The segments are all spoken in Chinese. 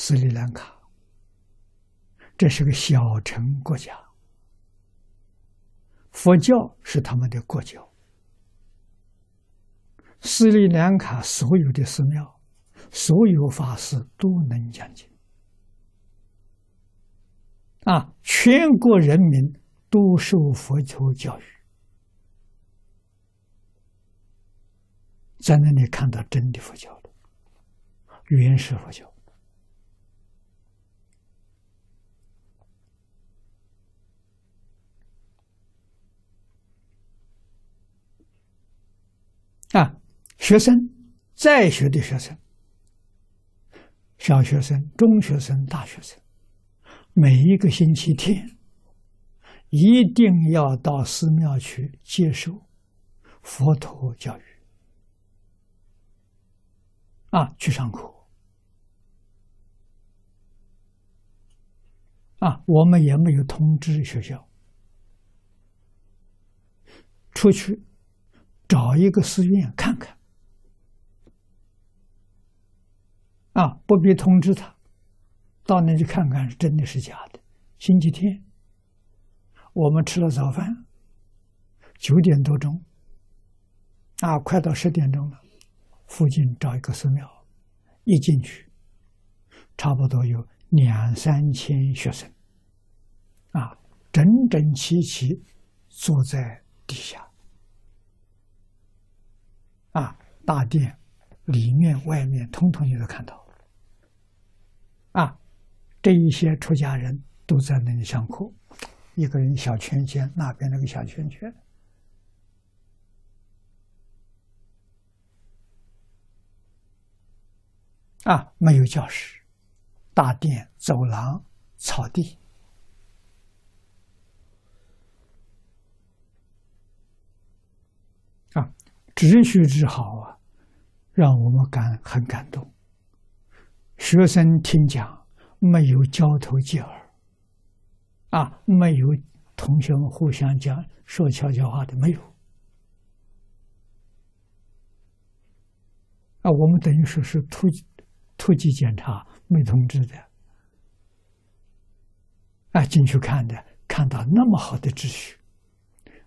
斯里兰卡，这是个小城国家，佛教是他们的国教。斯里兰卡所有的寺庙，所有法师都能讲经，啊，全国人民都受佛教教育，在那里看到真的佛教了，原始佛教。啊，学生在学的学生，小学生、中学生、大学生，每一个星期天一定要到寺庙去接受佛陀教育，啊，去上课，啊，我们也没有通知学校，出去。找一个寺院看看，不必通知他，到那去看看是真的是假的。星期天，我们吃了早饭，九点多钟，啊，快到十点钟了，附近找一个寺庙，一进去，差不多有两三千学生，啊，整整齐齐坐在底下。啊，大殿里面、外面，通通也都看到。这一些出家人都在那里上课，一个人小圈圈，那边那个小圈圈。啊，没有教室，大殿、走廊、草地。啊。秩序之好啊，让我们感很感动。学生听讲没有交头接耳，啊，没有同学们互相讲说悄悄话的没有。啊，我们等于说是突突击检查没通知的，啊，进去看的，看到那么好的秩序，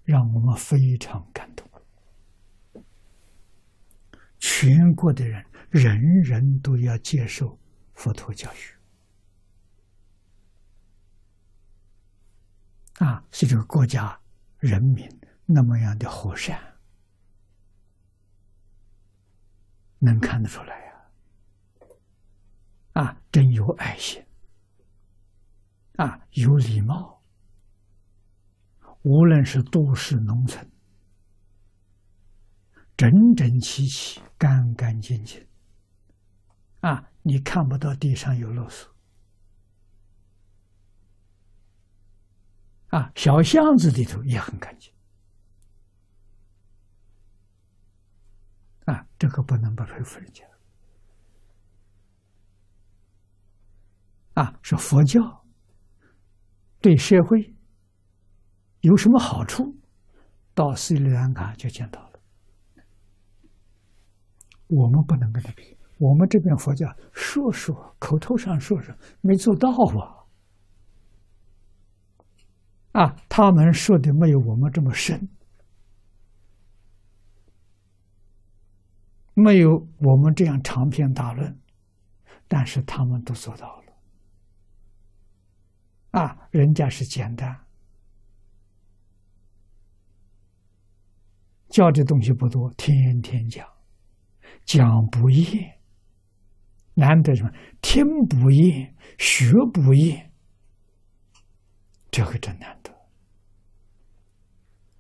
让我们非常感动。全国的人，人人都要接受佛陀教育啊！是这个国家人民那么样的和善，能看得出来呀！啊，真有爱心啊，有礼貌，无论是都市农村。整整齐齐、干干净净，啊！你看不到地上有漏水，啊！小巷子里头也很干净，啊！这个不能不佩服人家，啊！说佛教对社会有什么好处，到斯里兰卡就见到了。我们不能跟他比，我们这边佛教说说，口头上说说，没做到啊！啊，他们说的没有我们这么深，没有我们这样长篇大论，但是他们都做到了。啊，人家是简单，教的东西不多，天天讲。讲不厌，难得什么？听不厌，学不厌，这个真难。